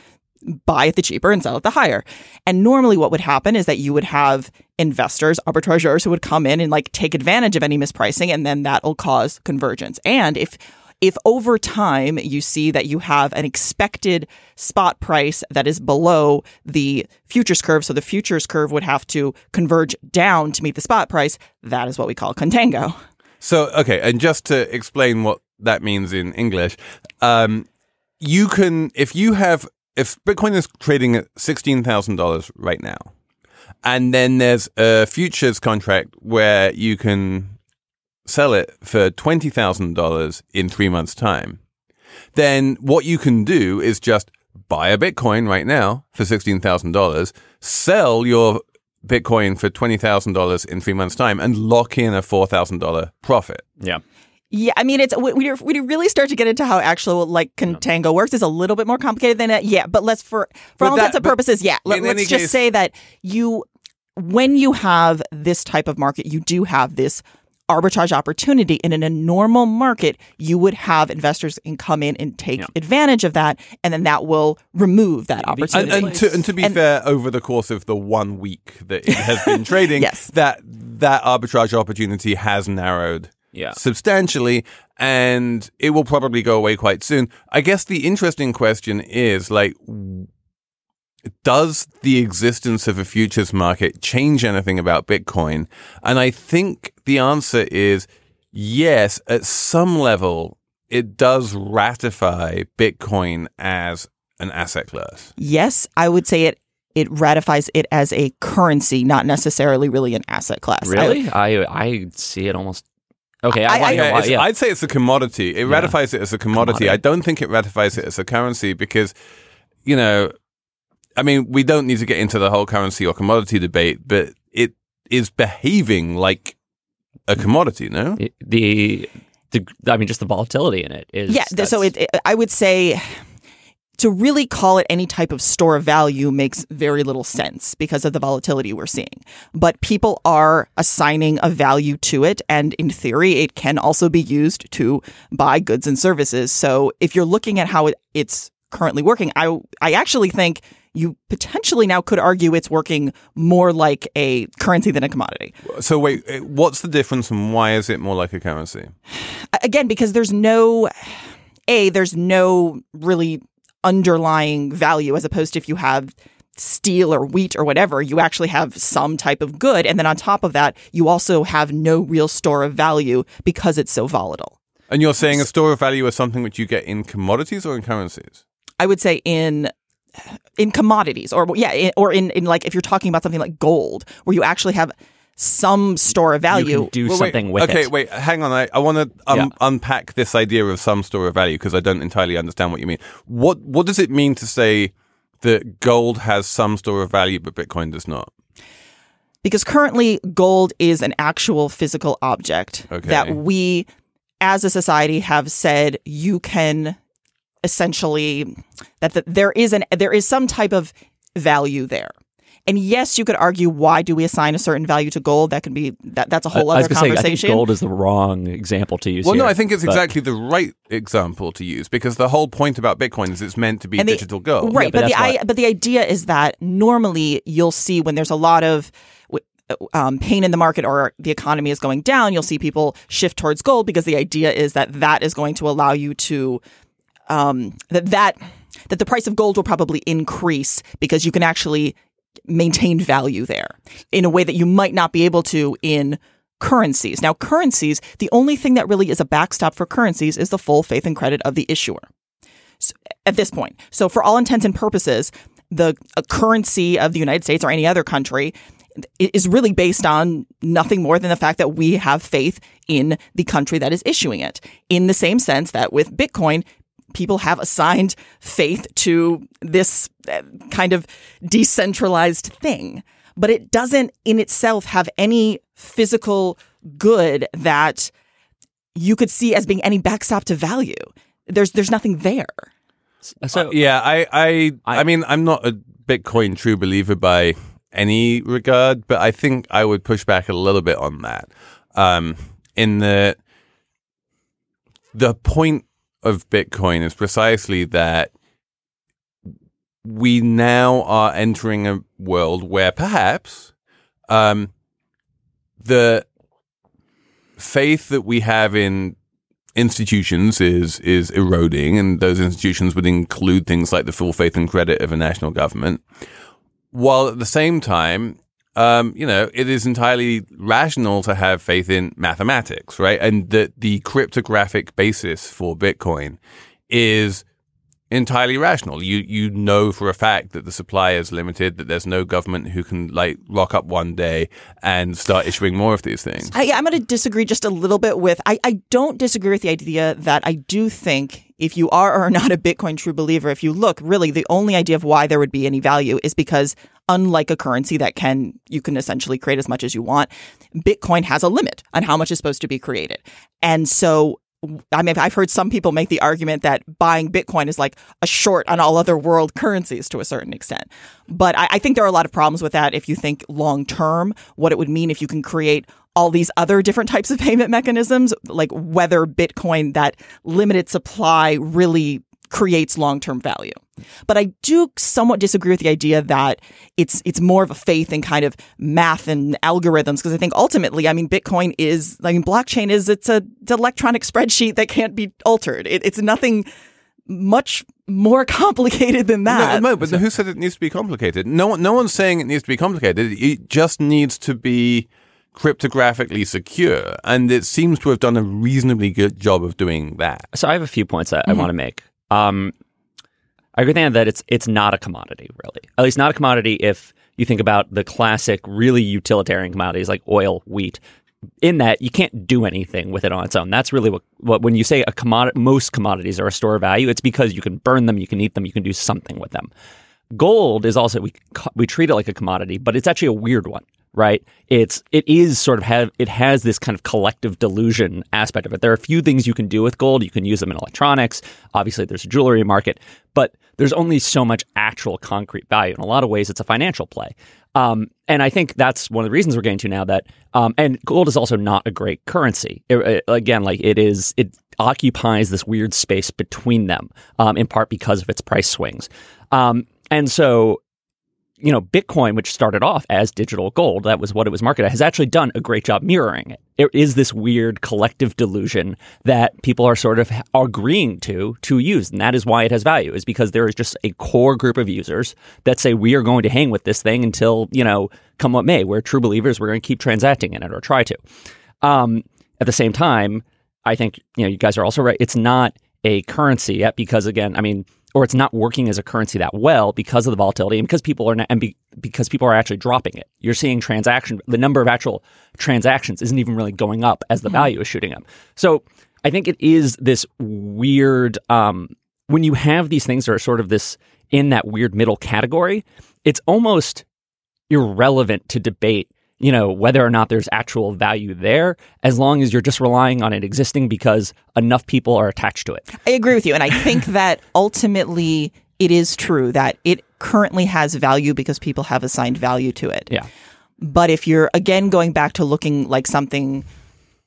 Speaker 4: buy at the cheaper and sell at the higher. And normally what would happen is that you would have investors, arbitrageurs who would come in and like take advantage of any mispricing and then that'll cause convergence. And if if over time you see that you have an expected spot price that is below the futures curve, so the futures curve would have to converge down to meet the spot price, that is what we call contango.
Speaker 2: So, okay, and just to explain what that means in English, um, you can, if you have, if Bitcoin is trading at $16,000 right now, and then there's a futures contract where you can sell it for $20,000 in three months' time, then what you can do is just buy a Bitcoin right now for $16,000, sell your Bitcoin for $20,000 in three months' time, and lock in a $4,000 profit.
Speaker 3: Yeah.
Speaker 4: Yeah, I mean, it's when you when you really start to get into how actual like contango works, it's a little bit more complicated than that. Yeah, but let's for for
Speaker 2: But
Speaker 4: all
Speaker 2: that-
Speaker 4: intents and purposes, yeah. Let,
Speaker 2: in
Speaker 4: us just
Speaker 2: case-
Speaker 4: say that you, when you have this type of market, you do have this arbitrage opportunity. And in a normal market, you would have investors can come in and take
Speaker 3: Yeah.
Speaker 4: advantage of that, and then that will remove that opportunity.
Speaker 2: and, to, and to be
Speaker 4: And-
Speaker 2: fair, over the course of the one week that it has been trading,
Speaker 4: Yes.
Speaker 2: that that arbitrage opportunity has narrowed
Speaker 3: Yeah.
Speaker 2: substantially, and it will probably go away quite soon. I guess the interesting question is like, w- does the existence of a futures market change anything about Bitcoin? And I think the answer is yes, at some level, it does ratify Bitcoin as an asset class.
Speaker 4: yes, I would say it. It ratifies it as a currency, not necessarily really an asset class. I would-
Speaker 3: Really? I I see it almost. Okay, I,
Speaker 4: I, I
Speaker 2: yeah,
Speaker 3: yeah.
Speaker 2: I'd say it's a commodity. It ratifies it as a commodity.
Speaker 3: Commodity.
Speaker 2: I don't think it ratifies it as a currency because, you know, I mean, we don't need to get into the whole currency or commodity debate, but it is behaving like a commodity, no?
Speaker 3: It- the the I mean, just the volatility in it is.
Speaker 4: yeah th- so it, it i would say to really call it any type of store of value makes very little sense because of the volatility we're seeing but people are assigning a value to it and in theory it can also be used to buy goods and services so if you're looking at how it, it's currently working i i actually think you potentially now could argue it's working more like a currency than a commodity.
Speaker 2: So wait, eh, what's the difference and why is it more like a currency?
Speaker 4: again because there's no a there's no really underlying value as opposed to if you have steel or wheat or whatever you actually have some type of good and then on top of that you also have no real store of value because it's so volatile
Speaker 2: And you're saying a store of value is something which you get in commodities or in currencies?
Speaker 4: i would say in in commodities or yeah in, or in, in like if you're talking about something like gold where you actually have some store of
Speaker 3: you
Speaker 4: value
Speaker 3: can do
Speaker 2: Well, wait,
Speaker 3: something with it.
Speaker 2: okay,
Speaker 3: it.
Speaker 2: wait, hang on. I, I want to um,
Speaker 3: Yeah.
Speaker 2: unpack this idea of some store of value because I don't entirely understand what you mean. What What does it mean to say that gold has some store of value but Bitcoin does not?
Speaker 4: because currently gold is an actual physical object
Speaker 2: Okay.
Speaker 4: that we as a society have said you can essentially that the, there is an there is some type of value there and yes you could argue why do we assign a certain value to gold that can be that that's a whole
Speaker 3: I was
Speaker 4: other
Speaker 3: gonna say, I think
Speaker 4: conversation
Speaker 3: gold is the wrong example to use.
Speaker 2: Well, no, I think it's
Speaker 3: but-
Speaker 2: exactly the right example to use because the whole point about Bitcoin is it's meant to be
Speaker 4: And the-
Speaker 2: digital gold.
Speaker 4: Right,
Speaker 3: but
Speaker 4: but, the
Speaker 3: that's
Speaker 4: I, but the idea is that normally you'll see when there's a lot of um, pain in the market or the economy is going down, you'll see people shift towards gold because the idea is that that is going to allow you to um, that that that the price of gold will probably increase because you can actually maintain value there in a way that you might not be able to in currencies. Now, currencies, the only thing that really is a backstop for currencies is the full faith and credit of the issuer so, at this point. So, for all intents and purposes, the currency of the United States or any other country is really based on nothing more than the fact that we have faith in the country that is issuing it. In the same sense that with Bitcoin, people have assigned faith to this uh, kind of decentralized thing. But it doesn't in itself have any physical good that you could see as being any backstop to value. There's there's nothing there.
Speaker 3: So
Speaker 2: Uh, yeah, I, I, I, mean, I'm not a Bitcoin true believer by any regard, but I think I would push back a little bit on that. Um, in the the point of Bitcoin is precisely that we now are entering a world where perhaps um, the faith that we have in institutions is is eroding, and those institutions would include things like the full faith and credit of a national government, while at the same time. Um, you know, it is entirely rational to have faith in mathematics, right? And that the cryptographic basis for Bitcoin is entirely rational. You you know for a fact that the supply is limited, that there's no government who can like rock up one day and start issuing more of these things.
Speaker 4: I, I'm going to disagree just a little bit with. I, I don't disagree with the idea that I do think if you are or are not a Bitcoin true believer, if you look, really the only idea of why there would be any value is because unlike a currency that can you can essentially create as much as you want, Bitcoin has a limit on how much is supposed to be created. And so I mean, I've heard some people make the argument that buying Bitcoin is like a short on all other world currencies to a certain extent. But I, I think there are a lot of problems with that if you think long term, what it would mean if you can create all these other different types of payment mechanisms, like whether Bitcoin, that limited supply, really creates long term value. But I do somewhat disagree with the idea that it's it's more of a faith in kind of math and algorithms because I think ultimately, I mean, Bitcoin is I mean, blockchain is it's a it's an electronic spreadsheet that can't be altered. It, it's nothing much more complicated than that.
Speaker 2: No, no, but who said it needs to be complicated? No, one- no one's saying it needs to be complicated. It just needs to be cryptographically secure, and it seems to have done a reasonably good job of doing that.
Speaker 3: So I have a few points that I want to make. Um, I agree with that it's it's not a commodity, really. At least not a commodity if you think about the classic, really utilitarian commodities like oil, wheat. In that you can't do anything with it on its own. That's really what, what when you say a commodity, most commodities are a store of value. It's because you can burn them, you can eat them, you can do something with them. Gold is also we we treat it like a commodity, but it's actually a weird one, right? It's it is sort of have it has this kind of collective delusion aspect of it. There are a few things you can do with gold. You can use them in electronics. Obviously, there's a jewelry market, but there's only so much actual concrete value. In a lot of ways, it's a financial play. Um, and I think that's one of the reasons we're getting to now that, um, and gold is also not a great currency. It- it- again, like it is, it occupies this weird space between them, um, in part because of its price swings. Um, and so, you know, Bitcoin, which started off as digital gold, that was what it was marketed, has actually done a great job mirroring it. It is this weird collective delusion that people are sort of agreeing to to use, and that is why it has value. Is because there is just a core group of users that say we are going to hang with this thing until you know, come what may. We're true believers. We're going to keep transacting in it or try to. Um, at the same time, I think you know you guys are also right. It's not a currency yet because again, I mean, or it's not working as a currency that well because of the volatility and because people are not, and be, because people are actually dropping it. You're seeing transaction the number of actual transactions isn't even really going up as the value is shooting up. So I think it is this weird um, when you have these things that are sort of this in that weird middle category. It's almost irrelevant to debate you know whether or not there's actual value there as long as you're just relying on it existing because enough people are attached to it
Speaker 4: I agree with you. And I think that ultimately it is true that it currently has value because people have assigned value to it.
Speaker 3: yeah
Speaker 4: But if you're again going back to looking like something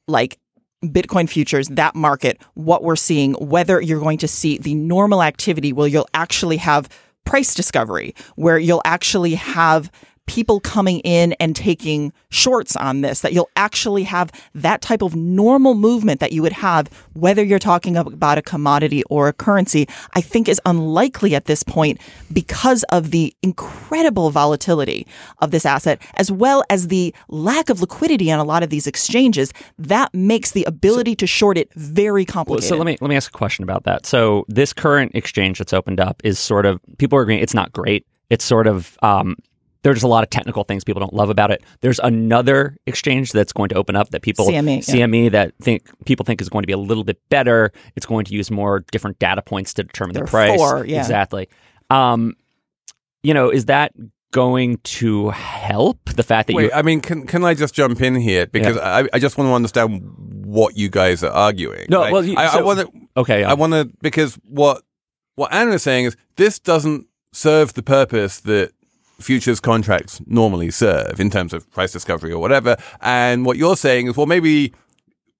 Speaker 4: like Bitcoin futures, that market, what we're seeing, whether you're going to see the normal activity where you'll actually have price discovery, where you'll actually have people coming in and taking shorts on this, that you'll actually have that type of normal movement that you would have, whether you're talking about a commodity or a currency, I think is unlikely at this point because of the incredible volatility of this asset, as well as the lack of liquidity on a lot of these exchanges. That makes the ability to short it very complicated.
Speaker 3: so let me let me ask a question about that. So this current exchange that's opened up is sort of people are agreeing it's not great. It's sort of um, there's a lot of technical things people don't love about it. There's another exchange that's going to open up that people
Speaker 4: CME, yeah.
Speaker 3: CME that think people think is going to be a little bit better. It's going to use more different data points to determine
Speaker 4: There
Speaker 3: the
Speaker 4: are
Speaker 3: price.
Speaker 4: four, yeah.
Speaker 3: Exactly. Um, you know, is that going to help the fact that
Speaker 2: Wait,
Speaker 3: you
Speaker 2: I mean, can can I just jump in here because I, I just want to understand what you guys are arguing.
Speaker 3: No,
Speaker 2: Like,
Speaker 3: well, you-
Speaker 2: I, I want to.
Speaker 3: okay?
Speaker 2: I want to because what what Anna is saying is this doesn't serve the purpose that futures contracts normally serve in terms of price discovery or whatever. And what you're saying is, well, maybe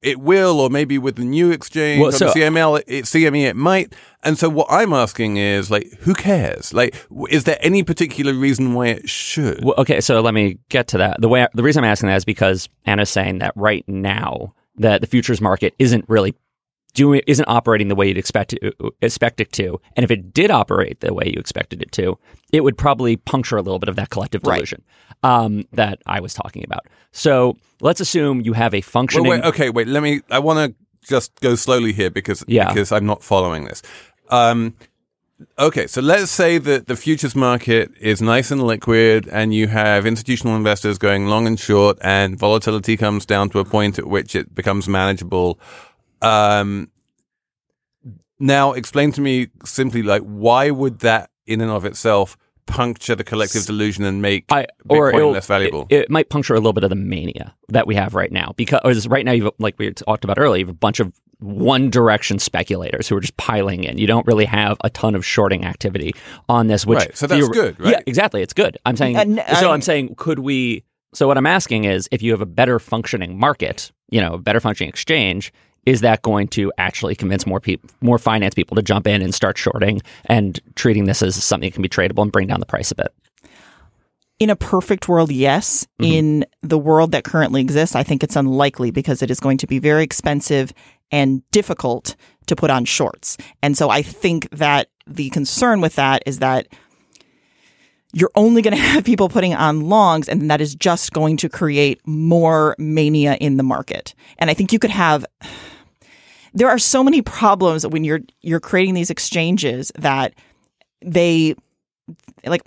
Speaker 2: it will, or maybe with the new exchange
Speaker 3: Well,
Speaker 2: or
Speaker 3: so-
Speaker 2: the CML, it, CME, it might. And so, what I'm asking is, like, who cares? Like, is there any particular reason why it should?
Speaker 3: Well, okay, so let me get to that. The way the reason I'm asking that is because Anna's saying that right now that the futures market isn't really doing isn't operating the way you'd expect it, expect it to, and if it did operate the way you expected it to, it would probably puncture a little bit of that collective
Speaker 4: Right.
Speaker 3: delusion um, that I was talking about. So let's assume you have a
Speaker 2: Wait,
Speaker 3: functioning.
Speaker 2: wait, okay, wait. Let me. I want to just go slowly here because
Speaker 3: Yeah.
Speaker 2: because I'm not following this. Um, okay, so let's say that the futures market is nice and liquid, and you have institutional investors going long and short, and volatility comes down to a point at which it becomes manageable. Um, now, explain to me simply, like, why would that, in and of itself, puncture the collective delusion and make
Speaker 3: I, or
Speaker 2: Bitcoin
Speaker 3: it'll-
Speaker 2: less valuable?
Speaker 3: It, it might puncture a little bit of the mania that we have right now because right now, you've, like we talked about earlier, you have a bunch of one direction speculators who are just piling in. You don't really have a ton of shorting activity on this, which
Speaker 2: Right, so that's
Speaker 3: theor-
Speaker 2: good, right?
Speaker 3: Yeah, exactly. It's good. I'm saying.
Speaker 4: And
Speaker 3: so
Speaker 4: I-
Speaker 3: I'm saying, could we? So what I'm asking is, if you have a better functioning market, you know, a better functioning exchange. Is that going to actually convince more people, more finance people to jump in and start shorting and treating this as something that can be tradable and bring down the price a bit?
Speaker 4: in a perfect world, yes. Mm-hmm. In the world that currently exists, I think it's unlikely because it is going to be very expensive and difficult to put on shorts. And so I think that the concern with that is that you're only going to have people putting on longs, and that is just going to create more mania in the market. And I think you could have there are so many problems when you're you're creating these exchanges that they like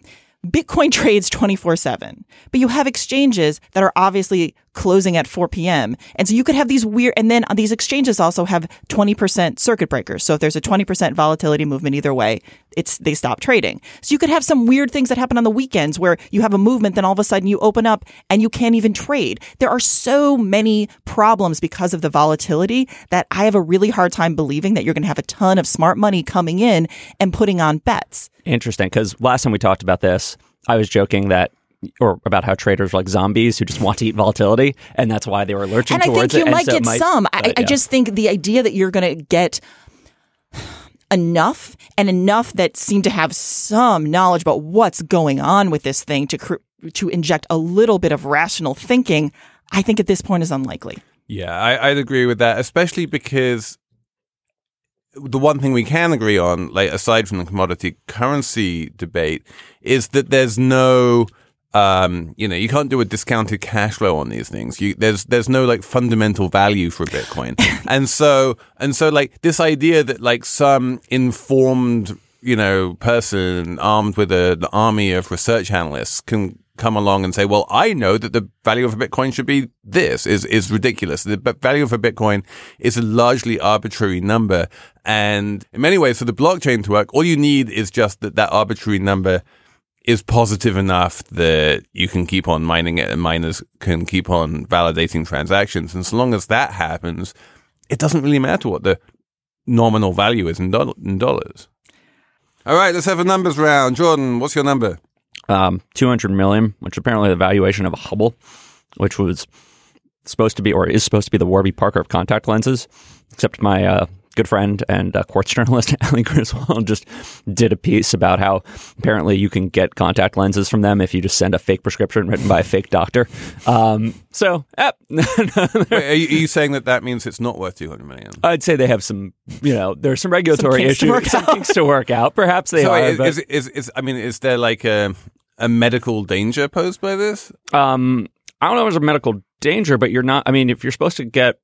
Speaker 4: Bitcoin trades 24 7, but you have exchanges that are obviously closing at 4 p.m. And so you could have these weird, and then these exchanges also have 20% circuit breakers. So if there's a 20% volatility movement either way, it's, they stop trading. So you could have some weird things that happen on the weekends where you have a movement, then all of a sudden you open up and you can't even trade. There are so many problems because of the volatility that I have a really hard time believing that you're going to have a ton of smart money coming in and putting on bets.
Speaker 3: Interesting, because last time we talked about this, I was joking that, or about how traders are like zombies who just want to eat volatility, and that's why they were lurching
Speaker 4: and I think you
Speaker 3: it.
Speaker 4: might
Speaker 3: so it
Speaker 4: get some. I,
Speaker 3: but,
Speaker 4: I
Speaker 3: yeah.
Speaker 4: just think the idea that you're going to get enough and enough that seem to have some knowledge about what's going on with this thing to cr- to inject a little bit of rational thinking, I think at this point is unlikely.
Speaker 2: Yeah, I, I'd agree with that, especially because the one thing we can agree on, like aside from the commodity currency debate, is that there's no, um, you know, you can't do a discounted cash flow on these things. You, there's there's no like fundamental value for Bitcoin, and so and so like this idea that like some informed you know person armed with a, an army of research analysts can come along and say, well, I know that the value of a Bitcoin should be this is, is ridiculous. The value of a Bitcoin is a largely arbitrary number. And in many ways, for the blockchain to work, all you need is just that that arbitrary number is positive enough that you can keep on mining it and miners can keep on validating transactions. And so long as that happens, it doesn't really matter what the nominal value is in, doll- in dollars. All right, let's have a numbers round. Jordan, what's your number?
Speaker 3: um, 200 million, which apparently the valuation of a Hubble, which was supposed to be or is supposed to be the Warby Parker of contact lenses, except my uh, good friend and uh, quartz journalist Ali Griswold just did a piece about how apparently you can get contact lenses from them if you just send a fake prescription written by a fake doctor. Um, so, eh,
Speaker 2: Wait, are, you, are you saying that that means it's not worth 200 million?
Speaker 3: I'd say they have some, you know, there's some regulatory
Speaker 4: kinks to
Speaker 3: issues,
Speaker 4: work
Speaker 3: some
Speaker 4: out.
Speaker 3: to work out. Perhaps they
Speaker 2: So
Speaker 3: are.
Speaker 2: is,
Speaker 3: but-
Speaker 2: is, is, is, I mean, is there like a, a medical danger posed by this?
Speaker 3: um, I don't know if there's a medical danger, but you're not. I mean, if you're supposed to get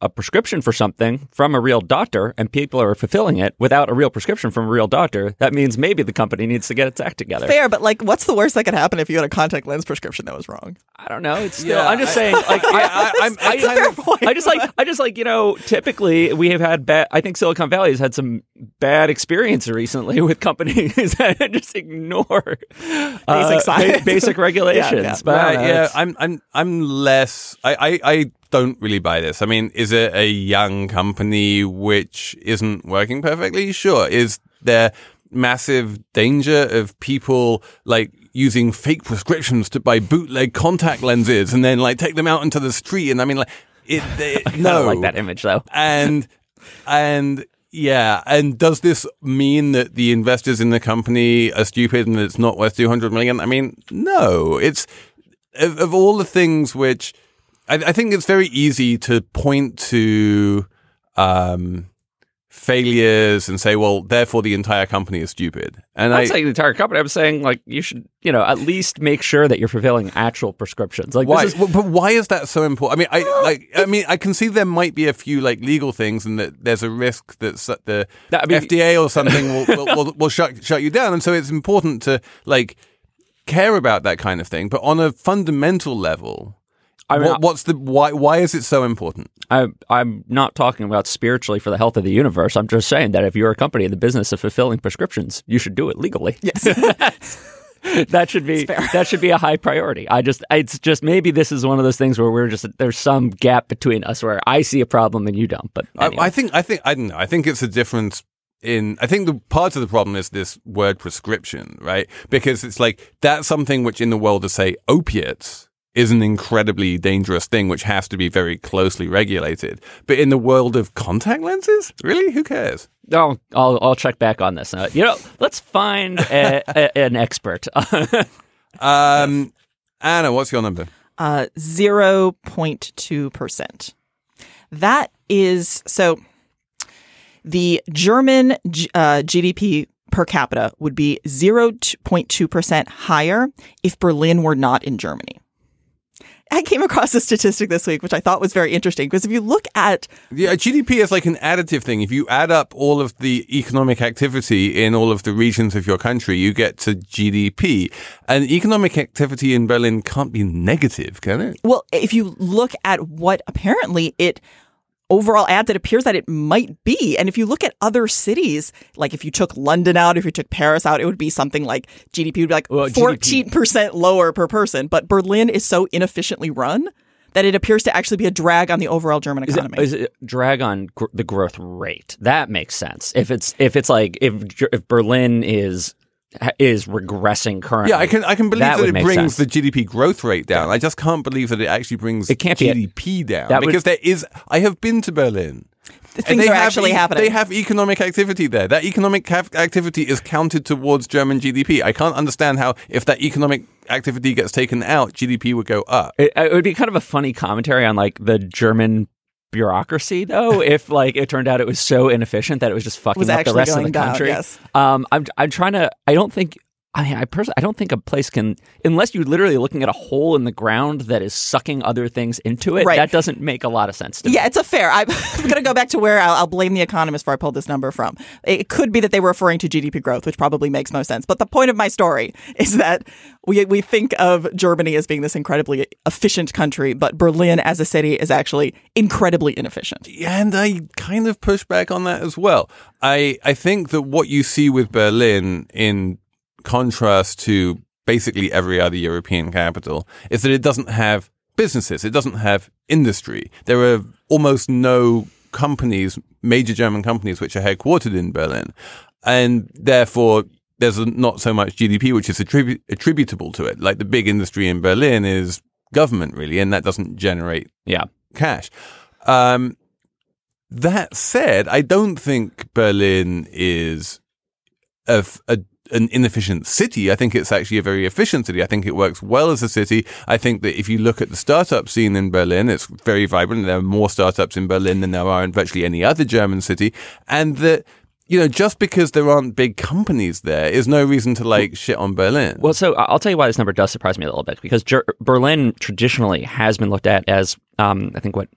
Speaker 3: a prescription for something from a real doctor and people are fulfilling it without a real prescription from a real doctor, that means maybe the company needs to get its act together.
Speaker 4: Fair, but like, what's the worst that could happen if you had a contact lens prescription that was wrong?
Speaker 3: I don't know. It's still.
Speaker 2: Yeah,
Speaker 3: I'm just
Speaker 2: I-
Speaker 3: saying. Like,
Speaker 2: Yeah,
Speaker 3: I,
Speaker 2: I- I'm-
Speaker 3: I,
Speaker 2: I
Speaker 3: I,
Speaker 4: point.
Speaker 3: I just like. I just like. You know, typically we have had bad. I think Silicon Valley has had some bad experience recently with companies that just ignore uh,
Speaker 4: Basic science.
Speaker 3: basic regulations.
Speaker 4: Yeah, yeah.
Speaker 3: But
Speaker 2: right, yeah, I'm, I'm, I'm less. I, I, I don't really buy this. I mean, is it a young company which isn't working perfectly? Sure. Is there massive danger of people like using fake prescriptions to buy bootleg contact lenses and then like take them out into the street? And I mean, like, it, it
Speaker 3: I
Speaker 2: no,
Speaker 3: don't like that image though.
Speaker 2: and and yeah, and does this mean that the investors in the company are stupid and it's not worth two hundred million? I mean, no. It's of, of all the things which I, I think it's very easy to point to um, failures and say, well, therefore the entire company is stupid. And
Speaker 3: I'm
Speaker 2: I
Speaker 3: saying the entire company. I'm saying like you should, you know, at least make sure that you're fulfilling actual prescriptions. Like
Speaker 2: why?
Speaker 3: this is
Speaker 2: but why is that so important? I mean, I like. I mean, I can see there might be a few like legal things, and that there's a risk that the
Speaker 3: That- I mean-
Speaker 2: FDA or something will, will, will, will shut shut you down, and so it's important to like care about that kind of thing. But on a fundamental level,
Speaker 3: I mean,
Speaker 2: what, what's the why? Why is it so important?
Speaker 3: I, I'm not talking about spiritually for the health of the universe. I'm just saying that if you're a company in the business of fulfilling prescriptions, you should do it legally.
Speaker 4: Yes.
Speaker 3: that should be that should be a high priority. I just it's just maybe this is one of those things where we're just there's some gap between us where I see a problem and you don't. But anyway.
Speaker 2: I, I think I think I don't know. I think it's a difference in I think the part of the problem is this word prescription, right? Because it's like that's something which in the world of say opiates is an incredibly dangerous thing which has to be very closely regulated. But in the world of contact lenses, really, who cares?
Speaker 3: Oh, I'll I'll check back on this. Uh, you know, let's find a, a, an expert.
Speaker 2: Um, Anna, what's your number?
Speaker 4: uh, 0.2%. That is so the German uh, GDP per capita would be 0.2% higher if Berlin were not in Germany. I came across a statistic this week, which I thought was very interesting because if you look at
Speaker 2: Yeah, GDP is like an additive thing. If you add up all of the economic activity in all of the regions of your country, you get to GDP. And economic activity in Berlin can't be negative, can it?
Speaker 4: Well, if you look at what apparently it overall ads, it appears that it might be. And if you look at other cities, like if you took London out, if you took Paris out, it would be something like GDP would be like
Speaker 3: Well,
Speaker 4: 14% lower per person. But Berlin is so inefficiently run that it appears to actually be a drag on the overall German
Speaker 3: Is
Speaker 4: economy.
Speaker 3: it, is it drag on gr- the growth rate? That makes sense. If it's if it's like if if Berlin is is regressing currently,
Speaker 2: Yeah, I can I can believe
Speaker 3: that
Speaker 2: that, it brings
Speaker 3: sense.
Speaker 2: the GDP growth rate down. I just can't believe that it actually brings
Speaker 3: It can't be a-
Speaker 2: GDP down
Speaker 3: that would-
Speaker 2: because there is. I have been to Berlin. And
Speaker 4: Things
Speaker 2: they
Speaker 4: are
Speaker 2: have
Speaker 4: actually
Speaker 2: e-
Speaker 4: happening.
Speaker 2: They have economic activity there. That economic ca- activity is counted towards German GDP. I can't understand how, if that economic activity gets taken out, GDP would go up.
Speaker 3: It, it would be kind of a funny commentary on like the German bureaucrocy, though. if like it turned out it was so inefficient that it was just fucking
Speaker 4: Was
Speaker 3: up the rest of the
Speaker 4: down,
Speaker 3: country.
Speaker 4: yes.
Speaker 3: Um, I'm I'm trying to. I don't think. I I personally, I don't think a place can, unless you're literally looking at a hole in the ground that is sucking other things into it.
Speaker 4: Right.
Speaker 3: That doesn't make a lot of sense to me.
Speaker 4: Yeah, it's a fair. I'm going to go back to where I'll, I'll blame the economist for I pulled this number from. It could be that they were referring to GDP growth, which probably makes most sense. But the point of my story is that we we think of Germany as being this incredibly efficient country, but Berlin as a city is actually incredibly inefficient.
Speaker 2: And I kind of push back on that as well. I, I think that what you see with Berlin in contrast to basically every other European capital is that it doesn't have businesses. It doesn't have industry. There are almost no companies, major German companies, which are headquartered in Berlin. And therefore, there's not so much GDP which is attribu- attributable to it. Like the big industry in Berlin is government, really, and that doesn't generate
Speaker 3: Yeah.
Speaker 2: cash. Um, that said, I don't think Berlin is of a an inefficient city. I think it's actually a very efficient city. I think it works well as a city. I think that if you look at the startup scene in Berlin, it's very vibrant. There are more startups in Berlin than there are in virtually any other German city. And that, you know, just because there aren't big companies there is no reason to like shit on Berlin.
Speaker 3: Well, so I'll tell you why this number does surprise me a little bit because Ger- Berlin traditionally has been looked at as, um, I think, what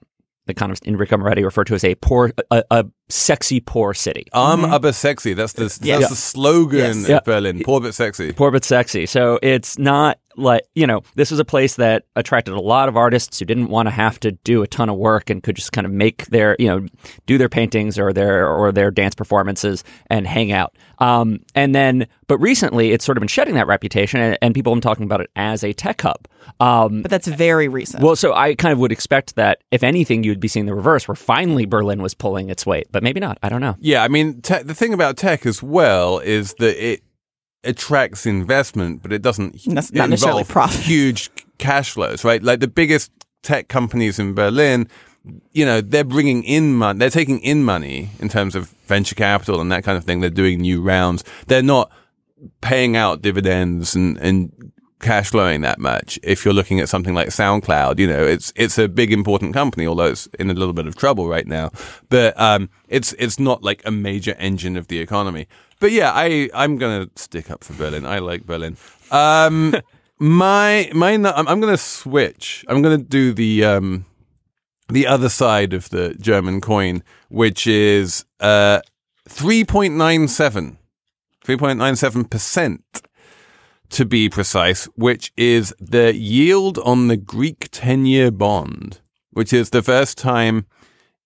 Speaker 3: the economist Enrico Moretti referred to as a poor, a, a sexy poor city.
Speaker 2: Arm aber sexy. That's the that's
Speaker 4: Yes.
Speaker 2: the slogan
Speaker 4: Yes.
Speaker 2: of
Speaker 3: Yeah.
Speaker 2: Berlin. Poor but sexy.
Speaker 3: Poor but sexy. So it's not like, you know, this was a place that attracted a lot of artists who didn't want to have to do a ton of work and could just kind of make their, you know, do their paintings or their or their dance performances and hang out. Um, and then, but recently it's sort of been shedding that reputation and, and people have been talking about it as a tech hub. Um,
Speaker 4: But that's very recent.
Speaker 3: well, so I kind of would expect that if anything, you'd be seeing the reverse, where finally Berlin was pulling its weight, but maybe not. I don't know.
Speaker 2: Yeah, I mean, te- the thing about tech as well is that it attracts investment, but it doesn't
Speaker 4: That's not necessarily profit.
Speaker 2: huge cash flows, right? Like the biggest tech companies in Berlin, you know, they're bringing in money, they're taking in money in terms of venture capital and that kind of thing. They're doing new rounds. They're not paying out dividends and, and cash flowing that much. If you're looking at something like SoundCloud, you know, it's, it's a big important company, although it's in a little bit of trouble right now. But, um, it's, it's not like a major engine of the economy. But yeah, I, I'm going to stick up for Berlin. I like Berlin. Um, my, my, I'm, to switch. I'm going to do the, um, the other side of the German coin, which is, uh, 3.97. 3.97% to be precise, which is the yield on the Greek 10 year bond, which is the first time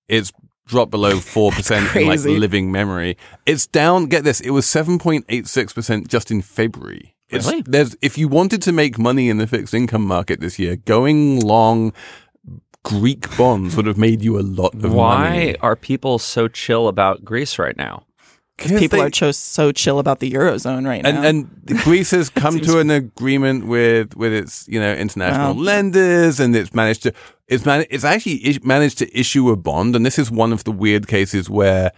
Speaker 2: it's dropped below 4% in like living memory. It's down, get this, it was 7.86% just in February. It's,
Speaker 3: Really?
Speaker 2: there's, if you wanted to make money in the fixed income market this year, going long Greek bonds would have made you a lot of
Speaker 3: Why
Speaker 2: money.
Speaker 3: Why are people so chill about Greece right now?
Speaker 4: People
Speaker 2: they-
Speaker 4: are cho- so chill about the eurozone right now.
Speaker 2: and and Greece has come to an agreement with with its you know international
Speaker 4: Wow.
Speaker 2: lenders, and it's managed to it's man it's actually is- managed to issue a bond, and this is one of the weird cases where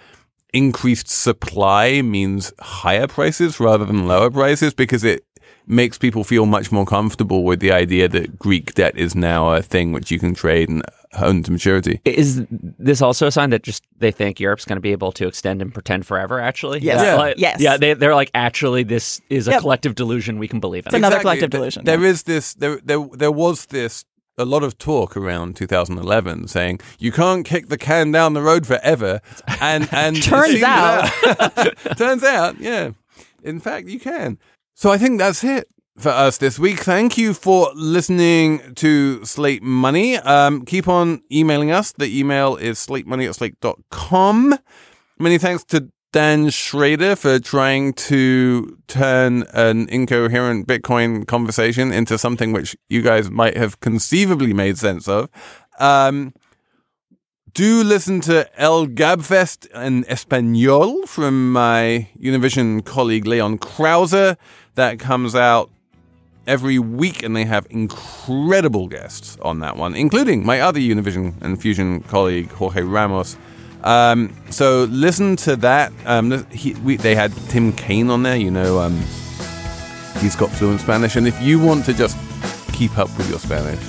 Speaker 2: increased supply means higher prices rather than lower prices because it makes people feel much more comfortable with the idea that Greek debt is now a thing which you can trade and own to maturity.
Speaker 3: Is this also a sign that just they think Europe's going to be able to extend and pretend forever? Actually,
Speaker 4: Yes. Yeah.
Speaker 3: like-
Speaker 4: Yes.
Speaker 3: yeah. They, they're like, actually, this is a
Speaker 4: Yep.
Speaker 3: collective delusion we can believe in.
Speaker 4: It's another collective
Speaker 2: Th-
Speaker 4: delusion,
Speaker 2: There
Speaker 4: yeah.
Speaker 2: is this. There, there, there was this. A lot of talk around 2011 saying you can't kick the can down the road forever, and and
Speaker 4: Turns out.
Speaker 2: turns out, yeah. In fact, you can. So I think that's it for us this week. Thank you for listening to Slate Money. Um, keep on emailing us. The email is slatemoney at slate.com. Many thanks to Dan Schrader for trying to turn an incoherent Bitcoin conversation into something which you guys might have conceivably made sense of. Um, do listen to El Gabfest in Espanol from my Univision colleague Leon Krauze. That comes out every week, and they have incredible guests on that one, including my other Univision and Fusion colleague Jorge Ramos. Um, so listen to that. Um, he, we, they had Tim Kaine on there. You know, um, he's got fluent Spanish, and if you want to just keep up with your Spanish,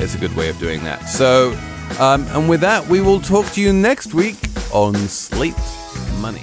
Speaker 2: it's a good way of doing that. So, um, and with that, we will talk to you next week on Slate Money.